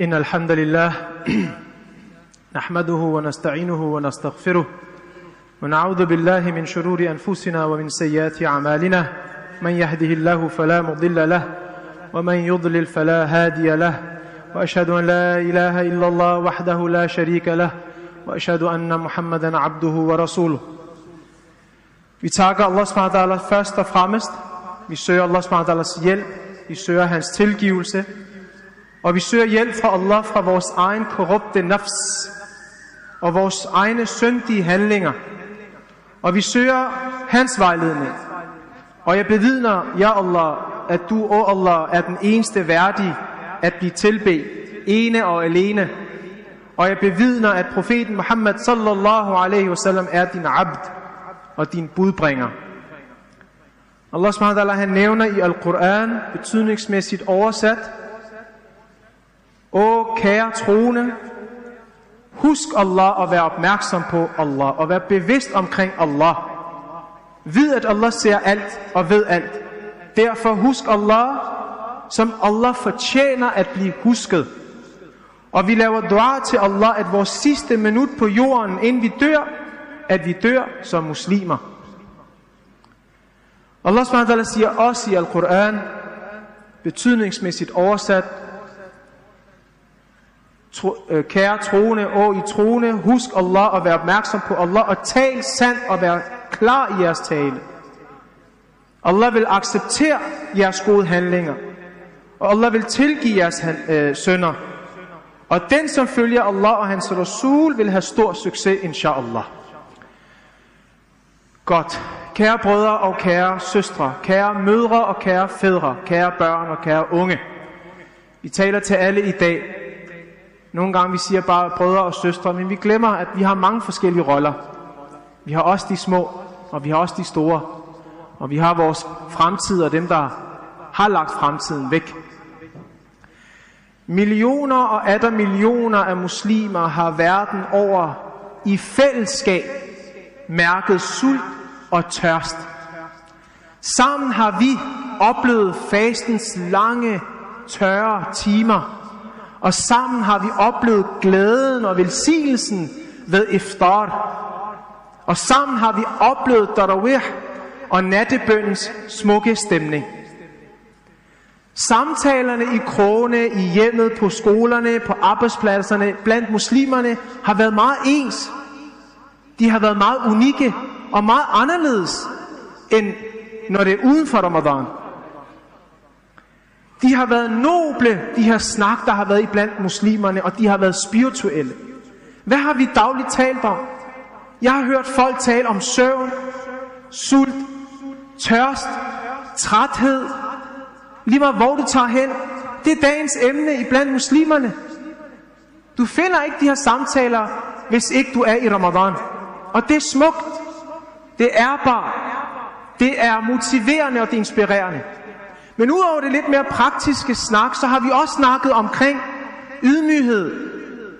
إن الحمد لله نحمده ونستعينه ونستغفره ونعوذ بالله من شرور أنفسنا ومن سيئات أعمالنا من يهده الله فلا مضل له ومن يضلل فلا هادي له وأشهد أن لا إله إلا الله وحده لا شريك له وأشهد أن محمدا عبده ورسوله Vi takker Allah SWT først og fremmest. Vi søger Allah SWT's hjælp. Vi søger hans tilgivelse. Og vi søger hjælp fra Allah fra vores egen korrupte nafs og vores egne syndige handlinger. Og vi søger hans vejledning. Og jeg bevidner, ja Allah, at du, o oh Allah, er den eneste værdige at blive tilbedt, ene og alene. Og jeg bevidner, at profeten Muhammad sallallahu alaihi wasallam er din abd og din budbringer. Allah subhanahu wa han nævner i Al-Quran betydningsmæssigt oversat, O kære troende, husk Allah og vær opmærksom på Allah og vær bevidst omkring Allah. Vid at Allah ser alt og ved alt. Derfor husk Allah, som Allah fortjener at blive husket. Og vi laver dua til Allah, at vores sidste minut på jorden, inden vi dør, at vi dør som muslimer. Allah subhanahu siger også i Al-Quran, betydningsmæssigt oversat, tro, øh, kære troende, og i troende, husk Allah og vær opmærksom på Allah, og tal sandt og vær klar i jeres tale. Allah vil acceptere jeres gode handlinger, og Allah vil tilgive jeres øh, sønder. Og den, som følger Allah og hans Rasul, vil have stor succes, inshallah. Godt. Kære brødre og kære søstre, kære mødre og kære fædre, kære børn og kære unge. Vi taler til alle i dag. Nogle gange vi siger bare brødre og søstre, men vi glemmer, at vi har mange forskellige roller. Vi har også de små, og vi har også de store. Og vi har vores fremtid og dem, der har lagt fremtiden væk. Millioner og atter millioner af muslimer har verden over i fællesskab mærket sult og tørst. Sammen har vi oplevet fastens lange, tørre timer. Og sammen har vi oplevet glæden og velsignelsen ved iftar. Og sammen har vi oplevet Darawih og nattebøndens smukke stemning. Samtalerne i krogene, i hjemmet, på skolerne, på arbejdspladserne, blandt muslimerne har været meget ens. De har været meget unikke og meget anderledes, end når det er uden for Ramadan. De har været noble, de her snak, der har været i blandt muslimerne, og de har været spirituelle. Hvad har vi dagligt talt om? Jeg har hørt folk tale om søvn, sult, tørst, træthed. Lige meget hvor du tager hen. Det er dagens emne i blandt muslimerne. Du finder ikke de her samtaler, hvis ikke du er i Ramadan. Og det er smukt. Det er bare. Det er motiverende og det er inspirerende. Men udover det lidt mere praktiske snak, så har vi også snakket omkring ydmyghed,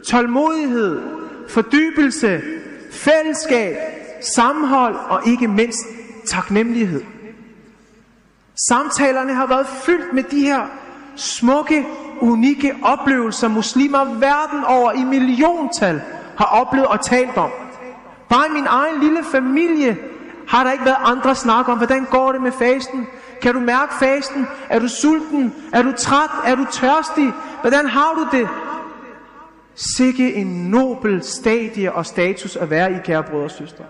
tålmodighed, fordybelse, fællesskab, sammenhold og ikke mindst taknemmelighed. Samtalerne har været fyldt med de her smukke, unikke oplevelser, muslimer verden over i milliontal har oplevet og talt om. Bare i min egen lille familie har der ikke været andre snak om, hvordan går det med fasten? Kan du mærke fasten? Er du sulten? Er du træt? Er du tørstig? Hvordan har du det? Sikke en nobel stadie og status at være i, kære brødre og søstre.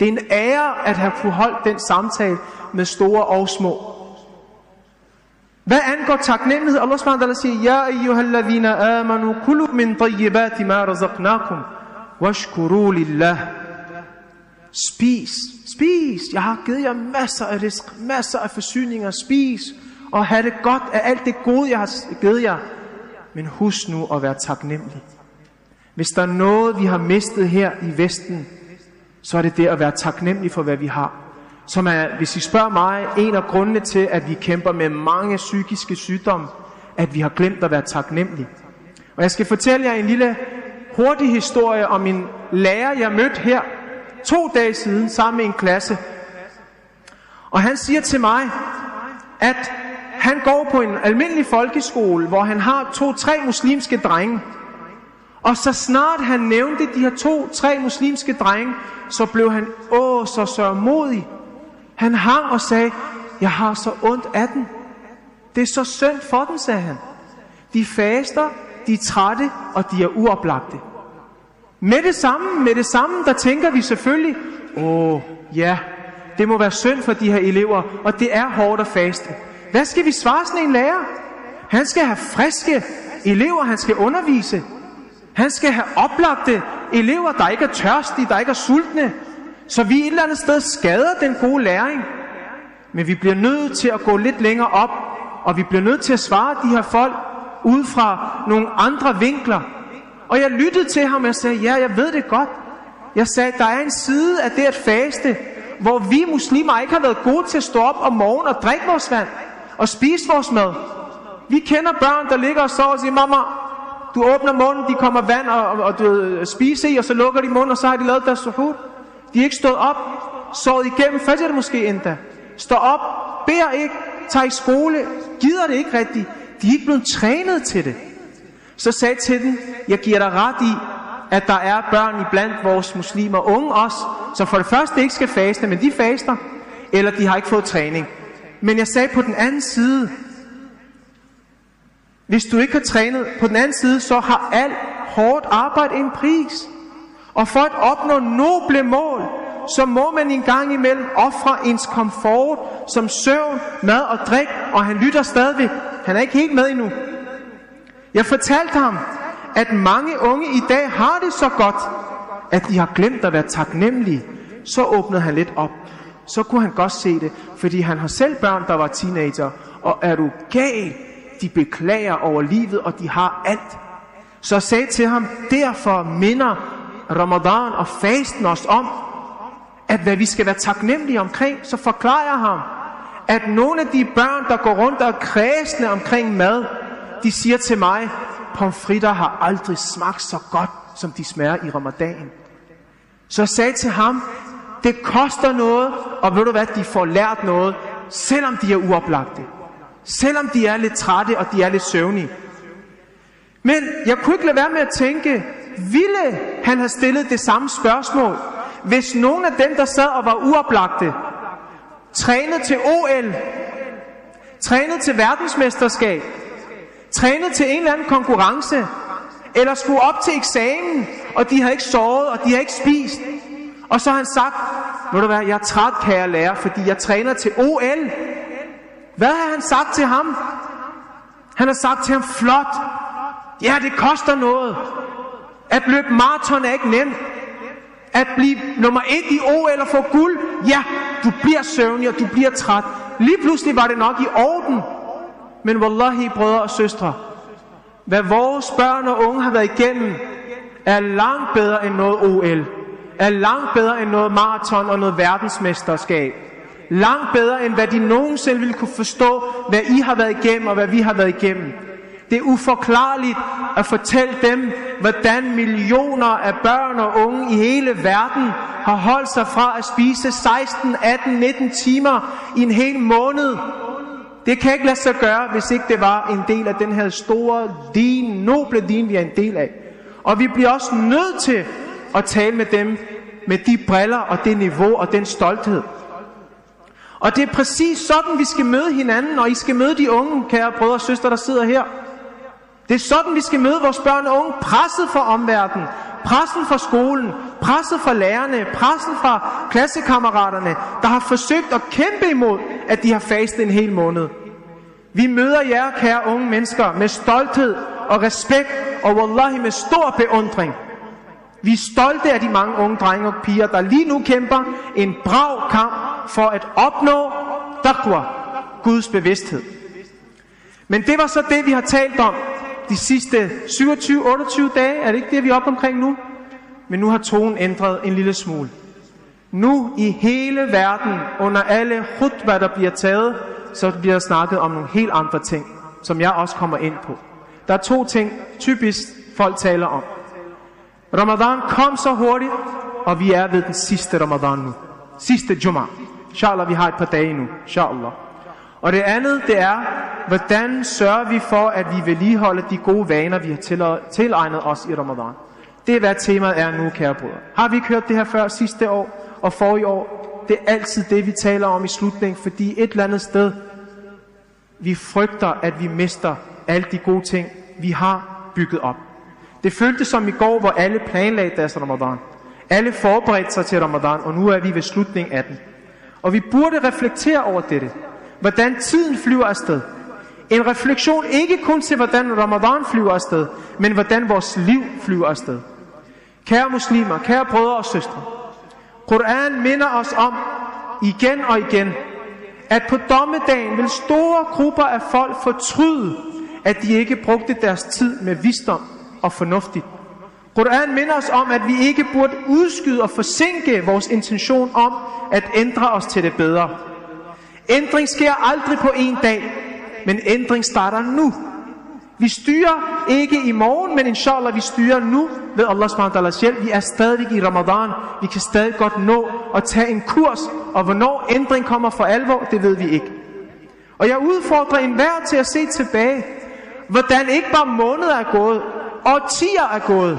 Det er en ære at have kunne holde den samtale med store og små. Hvad angår taknemmelighed, Allah SWT siger, Ja ayyuhalladhina amanu kulu min tayyibati ma razaqnakum, washkuru lillah. Spis, spis. Jeg har givet jer masser af risk, masser af forsyninger. Spis og have det godt af alt det gode, jeg har givet jer. Men husk nu at være taknemmelig. Hvis der er noget, vi har mistet her i Vesten, så er det det at være taknemmelig for, hvad vi har. Som er, hvis I spørger mig, en af grundene til, at vi kæmper med mange psykiske sygdomme, at vi har glemt at være taknemmelige. Og jeg skal fortælle jer en lille hurtig historie om en lærer, jeg mødte her to dage siden sammen med en klasse. Og han siger til mig, at han går på en almindelig folkeskole, hvor han har to-tre muslimske drenge. Og så snart han nævnte de her to-tre muslimske drenge, så blev han åh så sørmodig. Han hang og sagde, jeg har så ondt af den. Det er så synd for dem, sagde han. De faster, de er trætte, og de er uoplagte. Med det samme, med det samme, der tænker vi selvfølgelig, åh, ja, det må være synd for de her elever, og det er hårdt at faste. Hvad skal vi svare sådan en lærer? Han skal have friske elever, han skal undervise. Han skal have oplagte elever, der ikke er tørstige, der ikke er sultne. Så vi et eller andet sted skader den gode læring. Men vi bliver nødt til at gå lidt længere op, og vi bliver nødt til at svare de her folk ud fra nogle andre vinkler. Og jeg lyttede til ham, og jeg sagde, ja, jeg ved det godt. Jeg sagde, der er en side af det at faste, hvor vi muslimer ikke har været gode til at stå op om morgenen og drikke vores vand og spise vores mad. Vi kender børn, der ligger og sover og siger, mamma, du åbner munden, de kommer vand og, og, og du spiser i, og så lukker de munden, og så har de lavet deres suhud. De er ikke stået op, sovet igennem, er det måske endda. Står op, beder ikke, tager i skole, gider det ikke rigtigt. De er ikke blevet trænet til det. Så sagde til den, jeg giver dig ret i, at der er børn i blandt vores muslimer, unge også, som for det første ikke skal faste, men de faster, eller de har ikke fået træning. Men jeg sagde på den anden side, hvis du ikke har trænet på den anden side, så har alt hårdt arbejde en pris. Og for at opnå noble mål, så må man en gang imellem ofre ens komfort, som søvn, mad og drik, og han lytter stadigvæk. Han er ikke helt med endnu. Jeg fortalte ham, at mange unge i dag har det så godt, at de har glemt at være taknemmelige. Så åbnede han lidt op. Så kunne han godt se det, fordi han har selv børn, der var teenager. Og er du gal? De beklager over livet, og de har alt. Så jeg sagde til ham, derfor minder Ramadan og fasten os om, at hvad vi skal være taknemmelige omkring, så forklarer jeg ham, at nogle af de børn, der går rundt og er kredsende omkring mad, de siger til mig, pomfritter har aldrig smagt så godt, som de smager i ramadan. Så jeg sagde til ham, det koster noget, og ved du hvad, de får lært noget, selvom de er uoplagte. Selvom de er lidt trætte, og de er lidt søvnige. Men jeg kunne ikke lade være med at tænke, ville han have stillet det samme spørgsmål, hvis nogen af dem, der sad og var uoplagte, trænet til OL, trænet til verdensmesterskab, trænet til en eller anden konkurrence, eller skulle op til eksamen, og de har ikke sovet, og de har ikke spist. Og så har han sagt, ved du hvad, jeg er træt, kære lærer, fordi jeg træner til OL. Hvad har han sagt til ham? Han har sagt til ham, flot, ja, det koster noget. At løbe maraton er ikke nemt. At blive nummer et i OL og få guld, ja, du bliver søvnig, og du bliver træt. Lige pludselig var det nok i orden, men wallahi, brødre og søstre, hvad vores børn og unge har været igennem, er langt bedre end noget OL. Er langt bedre end noget maraton og noget verdensmesterskab. Langt bedre end hvad de nogensinde ville kunne forstå, hvad I har været igennem og hvad vi har været igennem. Det er uforklarligt at fortælle dem, hvordan millioner af børn og unge i hele verden har holdt sig fra at spise 16, 18, 19 timer i en hel måned det kan ikke lade sig gøre, hvis ikke det var en del af den her store din, noble din, vi er en del af. Og vi bliver også nødt til at tale med dem med de briller og det niveau og den stolthed. Og det er præcis sådan, vi skal møde hinanden, og I skal møde de unge, kære brødre og søstre, der sidder her. Det er sådan, vi skal møde vores børn og unge, presset for omverdenen, pressen fra skolen, presset fra lærerne, pressen fra klassekammeraterne, der har forsøgt at kæmpe imod, at de har fastet en hel måned. Vi møder jer, kære unge mennesker, med stolthed og respekt, og wallahi med stor beundring. Vi er stolte af de mange unge drenge og piger, der lige nu kæmper en brav kamp for at opnå taqwa, Guds bevidsthed. Men det var så det, vi har talt om de sidste 27-28 dage. Er det ikke det, vi er oppe omkring nu? Men nu har tonen ændret en lille smule. Nu i hele verden, under alle khutbah, der bliver taget, så bliver der snakket om nogle helt andre ting, som jeg også kommer ind på. Der er to ting, typisk folk taler om. Ramadan kom så hurtigt, og vi er ved den sidste Ramadan nu. Sidste Juma. Inshallah, vi har et par dage nu. Inshallah. Og det andet, det er, hvordan sørger vi for, at vi vedligeholder de gode vaner, vi har tilegnet os i Ramadan. Det er, hvad temaet er nu, kære brødre. Har vi ikke hørt det her før sidste år og for i år? Det er altid det, vi taler om i slutningen, fordi et eller andet sted, vi frygter, at vi mister alle de gode ting, vi har bygget op. Det føltes som i går, hvor alle planlagde deres Ramadan. Alle forberedte sig til Ramadan, og nu er vi ved slutningen af den. Og vi burde reflektere over dette. Hvordan tiden flyver afsted. En refleksion ikke kun til, hvordan Ramadan flyver afsted, men hvordan vores liv flyver afsted. Kære muslimer, kære brødre og søstre. Koran minder os om igen og igen, at på dommedagen vil store grupper af folk fortryde, at de ikke brugte deres tid med visdom og fornuftigt. Koran minder os om, at vi ikke burde udskyde og forsinke vores intention om at ændre os til det bedre. Ændring sker aldrig på en dag, men ændring starter nu. Vi styrer ikke i morgen, men inshallah, vi styrer nu ved Allah subhanahu hjælp. Vi er stadig i Ramadan. Vi kan stadig godt nå at tage en kurs, og hvornår ændring kommer for alvor, det ved vi ikke. Og jeg udfordrer enhver til at se tilbage, hvordan ikke bare måneder er gået, årtier er gået.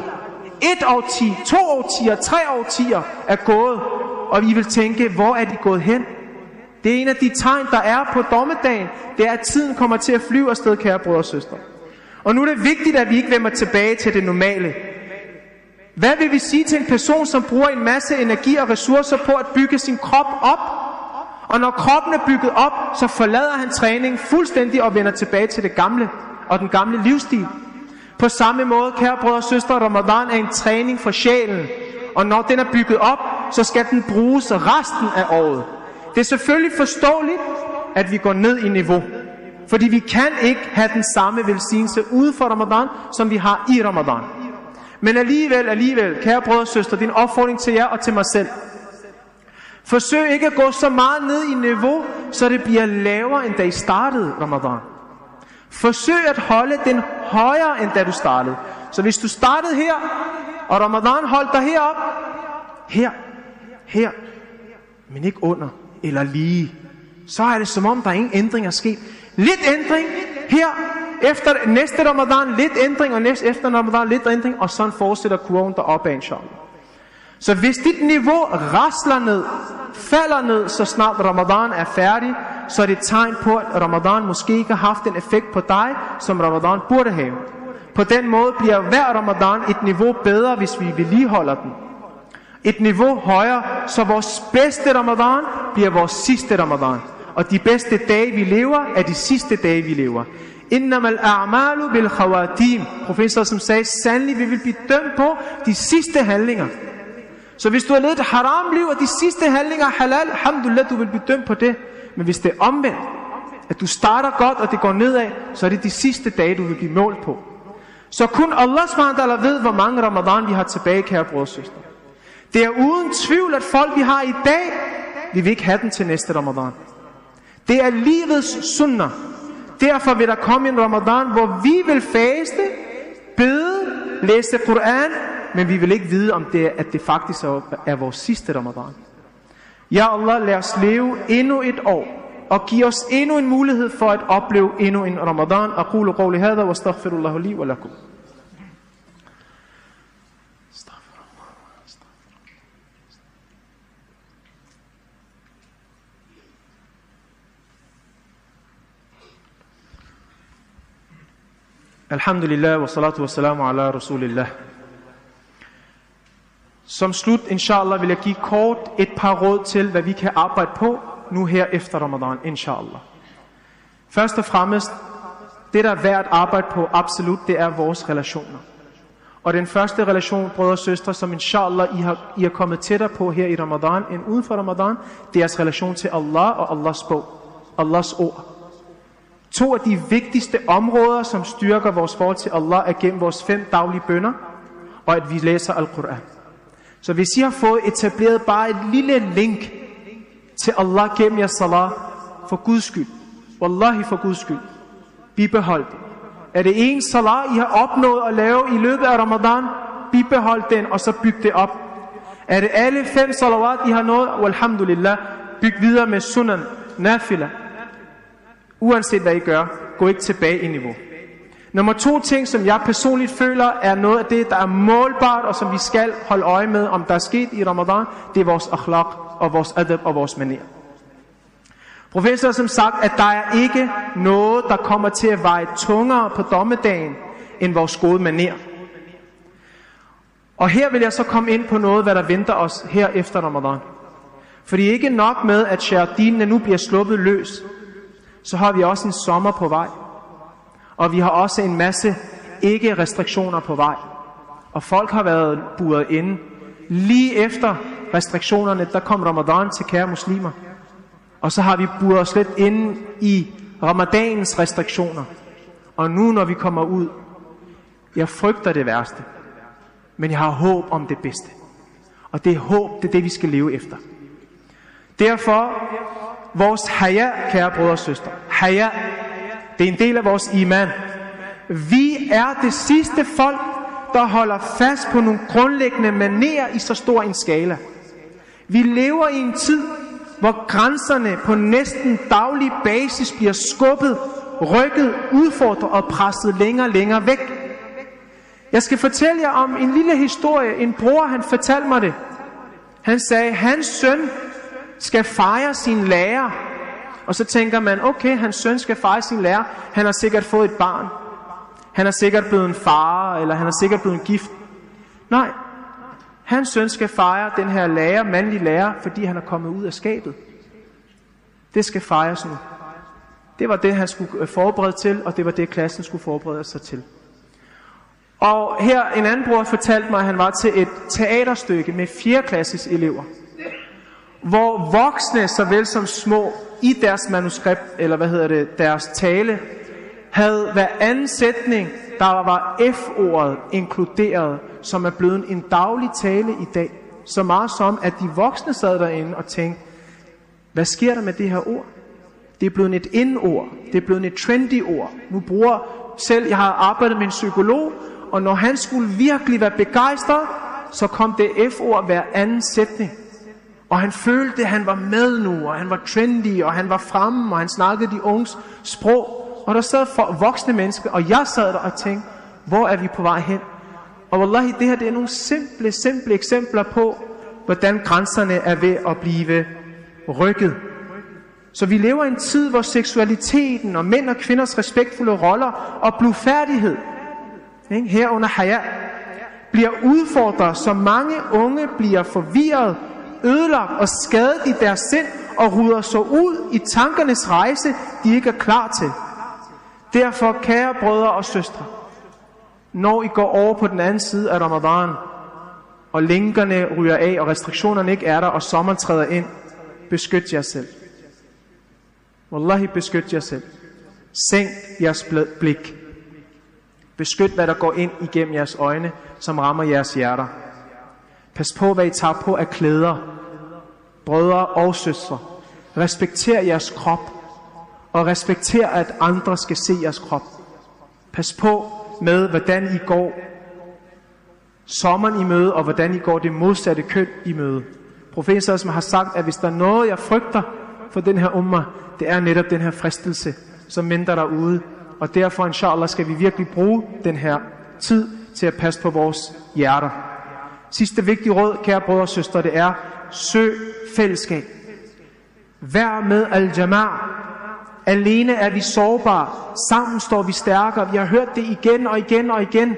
Et årti, to årtier, tre årtier er gået, og vi vil tænke, hvor er de gået hen? Det er en af de tegn, der er på dommedagen, det er, at tiden kommer til at flyve afsted, kære brødre og søstre. Og nu er det vigtigt, at vi ikke vender tilbage til det normale. Hvad vil vi sige til en person, som bruger en masse energi og ressourcer på at bygge sin krop op? Og når kroppen er bygget op, så forlader han træning fuldstændig og vender tilbage til det gamle og den gamle livsstil. På samme måde, kære brødre og søstre, Ramadan er en træning for sjælen. Og når den er bygget op, så skal den bruges resten af året. Det er selvfølgelig forståeligt, at vi går ned i niveau. Fordi vi kan ikke have den samme velsignelse ude for Ramadan, som vi har i Ramadan. Men alligevel, alligevel, kære brødre og søstre, det er en opfordring til jer og til mig selv. Forsøg ikke at gå så meget ned i niveau, så det bliver lavere, end da I startede Ramadan. Forsøg at holde den højere, end da du startede. Så hvis du startede her, og Ramadan holdt dig herop, her, her, men ikke under eller lige, så er det som om, der er ingen ændring er sket. Lidt ændring her, efter næste Ramadan, lidt ændring, og næste efter Ramadan, lidt ændring, og sådan fortsætter kurven deroppe, inshallah. Så hvis dit niveau rasler ned, falder ned, så snart Ramadan er færdig, så er det et tegn på, at Ramadan måske ikke har haft en effekt på dig, som Ramadan burde have. På den måde bliver hver Ramadan et niveau bedre, hvis vi vedligeholder den. Et niveau højere, så vores bedste Ramadan bliver vores sidste Ramadan. Og de bedste dage, vi lever, er de sidste dage, vi lever. Innamal a'malu bil khawatim. Professor som sagde, sandelig vi vil blive dømt på de sidste handlinger. Så hvis du har levet et haram liv, og de sidste handlinger er halal, alhamdulillah, du vil blive dømt på det. Men hvis det er omvendt, at du starter godt, og det går nedad, så er det de sidste dage, du vil blive målt på. Så kun Allah SWT ved, hvor mange ramadan vi har tilbage, kære bror og søster. Det er uden tvivl, at folk, vi har i dag, vi vil ikke have den til næste ramadan. Det er livets sunnah. Derfor vil der komme en ramadan, hvor vi vil faste, bede, læse Koran, men vi vil ikke vide, om det, at det faktisk er vores sidste ramadan. Ja Allah, lad os leve endnu et år, og giv os endnu en mulighed for at opleve endnu en ramadan. Aqulu qawli hadha wa astaghfirullahu li wa lakum. Alhamdulillah wa salatu wa salamu ala rasulillah. Som slut, inshallah, vil jeg give kort et par råd til, hvad vi kan arbejde på nu her efter Ramadan, inshallah. Først og fremmest, det der er værd at arbejde på absolut, det er vores relationer. Og den første relation, brødre og søstre, som inshallah I har, I har kommet tættere på her i Ramadan end uden for Ramadan, det er jeres relation til Allah og Allahs bog, Allahs ord. To af de vigtigste områder, som styrker vores forhold til Allah, er gennem vores fem daglige bønder, og at vi læser Al-Quran. Så hvis I har fået etableret bare et lille link til Allah gennem jeres salat, for Guds skyld, wallahi for Guds skyld, bibehold det. Er det en salat, I har opnået at lave i løbet af Ramadan, bibehold den, og så byg det op. Er det alle fem salawat, I har nået, alhamdulillah, byg videre med sunan, nafila. Uanset hvad I gør, gå ikke tilbage i niveau. Nummer to ting, som jeg personligt føler, er noget af det, der er målbart, og som vi skal holde øje med, om der er sket i Ramadan, det er vores akhlaq og vores adab og vores manier. Professor har som sagt, at der er ikke noget, der kommer til at veje tungere på dommedagen, end vores gode manier. Og her vil jeg så komme ind på noget, hvad der venter os her efter Ramadan. Fordi ikke nok med, at shardinene nu bliver sluppet løs, så har vi også en sommer på vej. Og vi har også en masse ikke-restriktioner på vej. Og folk har været buret inde. Lige efter restriktionerne, der kom Ramadan til kære muslimer. Og så har vi buret os lidt inde i Ramadanens restriktioner. Og nu når vi kommer ud, jeg frygter det værste. Men jeg har håb om det bedste. Og det er håb, det er det, vi skal leve efter. Derfor, vores haya, kære brødre og søstre. Haya, det er en del af vores iman. Vi er det sidste folk, der holder fast på nogle grundlæggende manerer i så stor en skala. Vi lever i en tid, hvor grænserne på næsten daglig basis bliver skubbet, rykket, udfordret og presset længere og længere væk. Jeg skal fortælle jer om en lille historie. En bror, han fortalte mig det. Han sagde, hans søn skal fejre sin lærer. Og så tænker man, okay, hans søn skal fejre sin lærer. Han har sikkert fået et barn. Han er sikkert blevet en far, eller han er sikkert blevet en gift. Nej, hans søn skal fejre den her lærer, mandlige lærer, fordi han er kommet ud af skabet. Det skal fejres nu. Det var det, han skulle øh, forberede til, og det var det, klassen skulle forberede sig til. Og her en anden bror fortalte mig, at han var til et teaterstykke med 4. klasses elever. Hvor voksne, såvel som små, i deres manuskript, eller hvad hedder det, deres tale, havde hver anden sætning, der var F-ordet inkluderet, som er blevet en daglig tale i dag. Så meget som, at de voksne sad derinde og tænkte, hvad sker der med det her ord? Det er blevet et indord. Det er blevet et trendy ord. Nu bruger selv, jeg har arbejdet med en psykolog, og når han skulle virkelig være begejstret, så kom det F-ord hver anden sætning. Og han følte, at han var med nu, og han var trendy, og han var fremme, og han snakkede de unges sprog. Og der sad for voksne mennesker, og jeg sad der og tænkte, hvor er vi på vej hen? Og wallahi, det her det er nogle simple, simple eksempler på, hvordan grænserne er ved at blive rykket. Så vi lever i en tid, hvor seksualiteten og mænd og kvinders respektfulde roller og blufærdighed, ikke, herunder haya, bliver udfordret, så mange unge bliver forvirret, ødelagt og skadet i deres sind og ruder så ud i tankernes rejse, de ikke er klar til. Derfor, kære brødre og søstre, når I går over på den anden side af Ramadan, og lænkerne ryger af, og restriktionerne ikke er der, og sommeren træder ind, beskyt jer selv. Wallahi, beskyt jer selv. Sænk jeres blik. Beskyt, hvad der går ind igennem jeres øjne, som rammer jeres hjerter. Pas på, hvad I tager på af klæder. Brødre og søstre. Respekter jeres krop. Og respekter, at andre skal se jeres krop. Pas på med, hvordan I går sommeren i møde, og hvordan I går det modsatte køn i møde. Professor som har sagt, at hvis der er noget, jeg frygter for den her umma, det er netop den her fristelse, som mindre derude. Og derfor, inshallah, skal vi virkelig bruge den her tid til at passe på vores hjerter. Sidste vigtige råd, kære brødre og søstre, det er, søg fællesskab. Vær med al-jama' Alene er vi sårbare. Sammen står vi stærkere. Vi har hørt det igen og igen og igen.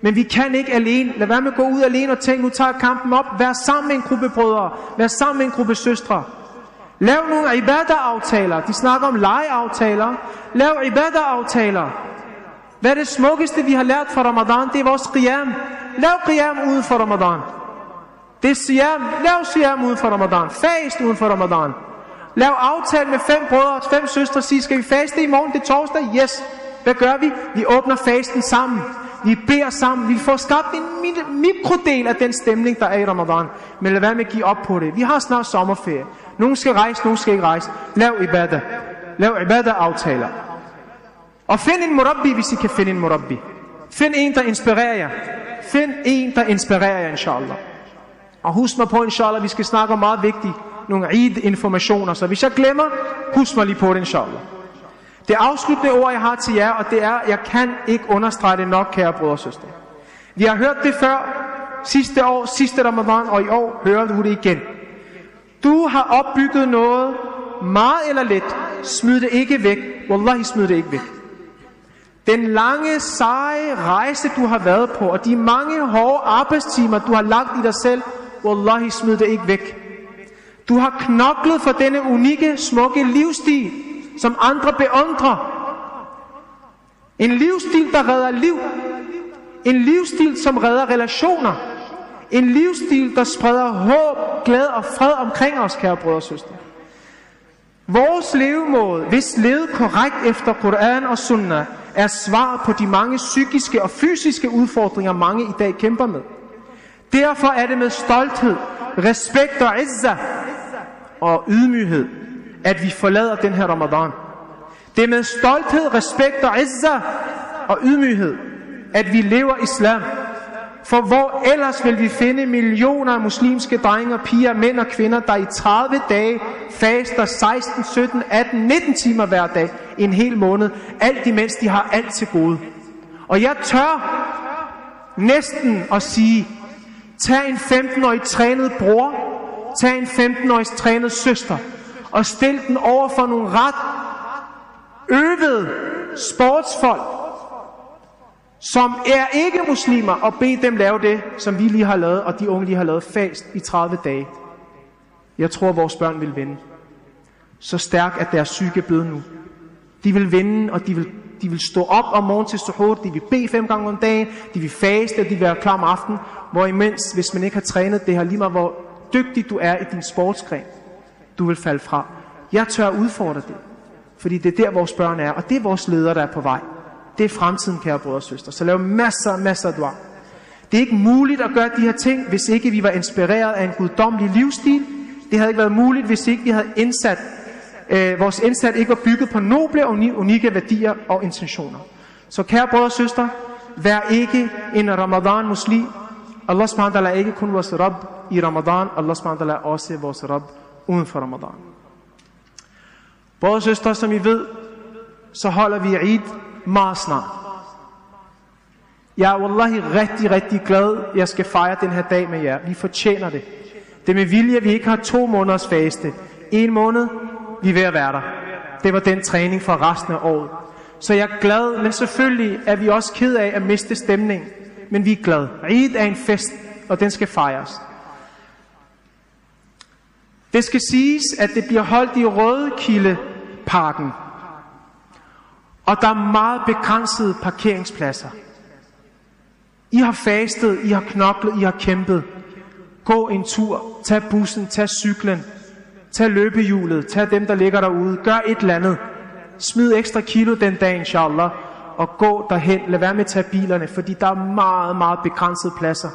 Men vi kan ikke alene. Lad være med at gå ud alene og tænke, nu tager kampen op. Vær sammen med en gruppe brødre. Vær sammen med en gruppe søstre. Lav nogle ibadah-aftaler. De snakker om legeaftaler. Lav ibadah-aftaler. Hvad er det smukkeste, vi har lært fra Ramadan? Det er vores qiyam. Lav qiyam uden for Ramadan. Det er siyam. Lav siyam uden for Ramadan. Fast uden for Ramadan. Lav aftale med fem brødre og fem søstre. Sig, skal vi faste i morgen? Det er torsdag? Yes. Hvad gør vi? Vi åbner fasten sammen. Vi beder sammen. Vi får skabt en mikrodel af den stemning, der er i Ramadan. Men lad være med at give op på det. Vi har snart sommerferie. Nogen skal rejse, nogen skal ikke rejse. Lav ibadah. Lav ibadah-aftaler. Og find en murabbi, hvis I kan finde en murabbi. Find en, der inspirerer jer. Find en, der inspirerer jer, inshallah. Og husk mig på, inshallah, vi skal snakke om meget vigtigt. Nogle Eid-informationer. Så hvis jeg glemmer, husk mig lige på det, inshallah. Det afsluttende ord, jeg har til jer, og det er, jeg kan ikke understrege det nok, kære brødre og søstre. Vi har hørt det før, sidste år, sidste Ramadan, og i år hører du det igen. Du har opbygget noget, meget eller let, smid det ikke væk. Wallahi, smid det ikke væk. Den lange, seje rejse, du har været på, og de mange hårde arbejdstimer, du har lagt i dig selv, Wallahi, smid det ikke væk. Du har knoklet for denne unikke, smukke livsstil, som andre beundrer. En livsstil, der redder liv. En livsstil, som redder relationer. En livsstil, der spreder håb, glæde og fred omkring os, kære brødre og søstre. Vores levemåde, hvis levet korrekt efter Koran og Sunnah, er svar på de mange psykiske og fysiske udfordringer, mange i dag kæmper med. Derfor er det med stolthed, respekt og izza og ydmyghed, at vi forlader den her ramadan. Det er med stolthed, respekt og izza og ydmyghed, at vi lever islam. For hvor ellers vil vi finde millioner af muslimske drenge og piger, mænd og kvinder, der i 30 dage faster 16, 17, 18, 19 timer hver dag en hel måned, alt imens de har alt til gode. Og jeg tør næsten at sige, tag en 15-årig trænet bror, tag en 15-årig trænet søster, og stil den over for nogle ret øvede sportsfolk, som er ikke muslimer, og bed dem lave det, som vi lige har lavet, og de unge lige har lavet fast i 30 dage. Jeg tror, vores børn vil vinde. Så stærk er deres psyke blevet nu. De vil vende, og de vil, de vil stå op om morgenen til suhoor, de vil bede fem gange om dagen, de vil faste, og de vil være klar om aftenen, hvor imens, hvis man ikke har trænet det her, lige meget hvor dygtig du er i din sportsgren, du vil falde fra. Jeg tør udfordre det, fordi det er der, vores børn er, og det er vores ledere, der er på vej. Det er fremtiden, kære brødre og søstre. Så lav masser, masser af dua. Det er ikke muligt at gøre de her ting, hvis ikke vi var inspireret af en guddommelig livsstil. Det havde ikke været muligt, hvis ikke vi havde indsat, øh, vores indsats ikke var bygget på noble og unikke værdier og intentioner. Så kære brødre og søstre, vær ikke en Ramadan-muslim. Allah subhanahu er ikke kun vores Rab i Ramadan, Allah subhanahu er også vores Rab uden for Ramadan. Brødre og søstre, som I ved, så holder vi Eid meget snart. Jeg er wallahi rigtig, rigtig glad, jeg skal fejre den her dag med jer. Vi fortjener det. Det er med vilje, at vi ikke har to måneders faste. En måned, vi er ved at være der. Det var den træning for resten af året. Så jeg er glad, men selvfølgelig er vi også ked af at miste stemning. Men vi er glade. Eid er en fest, og den skal fejres. Det skal siges, at det bliver holdt i Rødekilde Parken og der er meget begrænsede parkeringspladser. I har fastet, I har knoklet, I har kæmpet. Gå en tur, tag bussen, tag cyklen, tag løbehjulet, tag dem, der ligger derude. Gør et eller andet. Smid ekstra kilo den dag, inshallah, og gå derhen. Lad være med at tage bilerne, fordi der er meget, meget begrænsede pladser.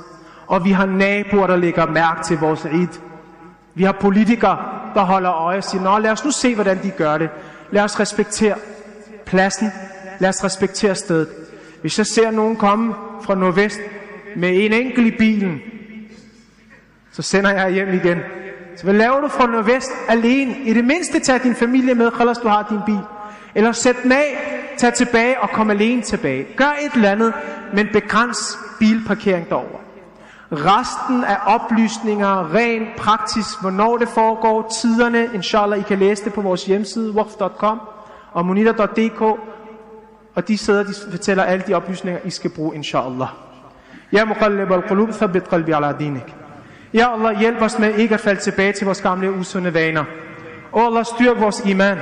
Og vi har naboer, der lægger mærke til vores Eid. Vi har politikere, der holder øje og siger, Nå, lad os nu se, hvordan de gør det. Lad os respektere pladsen. Lad os respektere stedet. Hvis jeg ser nogen komme fra nordvest med en enkelt i bilen, så sender jeg hjem igen. Så hvad laver du fra nordvest alene? I det mindste tag din familie med, ellers du har din bil. Eller sæt den af, tag tilbage og kom alene tilbage. Gør et eller andet, men begræns bilparkering derover. Resten af oplysninger, rent praktisk, hvornår det foregår, tiderne, inshallah, I kan læse det på vores hjemmeside, waf.com og monita.dk, og de sidder, de fortæller alle de oplysninger, I skal bruge, inshallah. Ja muqallib al-qulub, thabit qalbi ala dinik. Ja Allah, hjælp os med ikke at falde tilbage til vores gamle usunde vaner. Og Allah, styrk vores iman,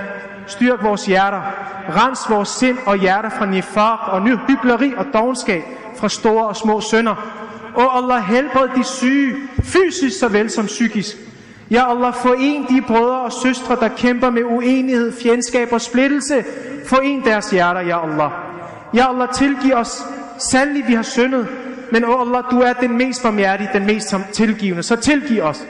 styrk vores hjerter, rens vores sind og hjerter fra nifaq og ny hybleri og dogenskab, fra store og små sønder. Og Allah, helbred de syge, fysisk såvel som psykisk. Ja Allah, foren de brødre og søstre, der kæmper med uenighed, fjendskab og splittelse. Foren deres hjerter, ja Allah. Ja Allah, tilgiv os. Sandelig, vi har syndet. Men oh Allah, du er den mest barmhjertige, den mest tilgivende. Så tilgiv os.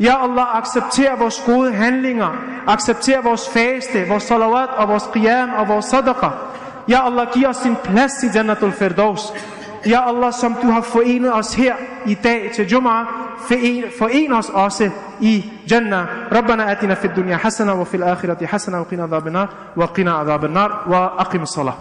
Ja Allah, accepter vores gode handlinger. Accepter vores faste, vores salawat og vores qiyam og vores sadaqa. Ja Allah, giv os din plads i Jannatul Firdaus. Ja Allah, som du har forenet os her i dag til Jum'ah, foren, foren os også i Jannah. Rabbana atina fid dunya hasana wa fil akhirati hasana wa qina adhaban nar wa qina adhaban nar wa aqim salah.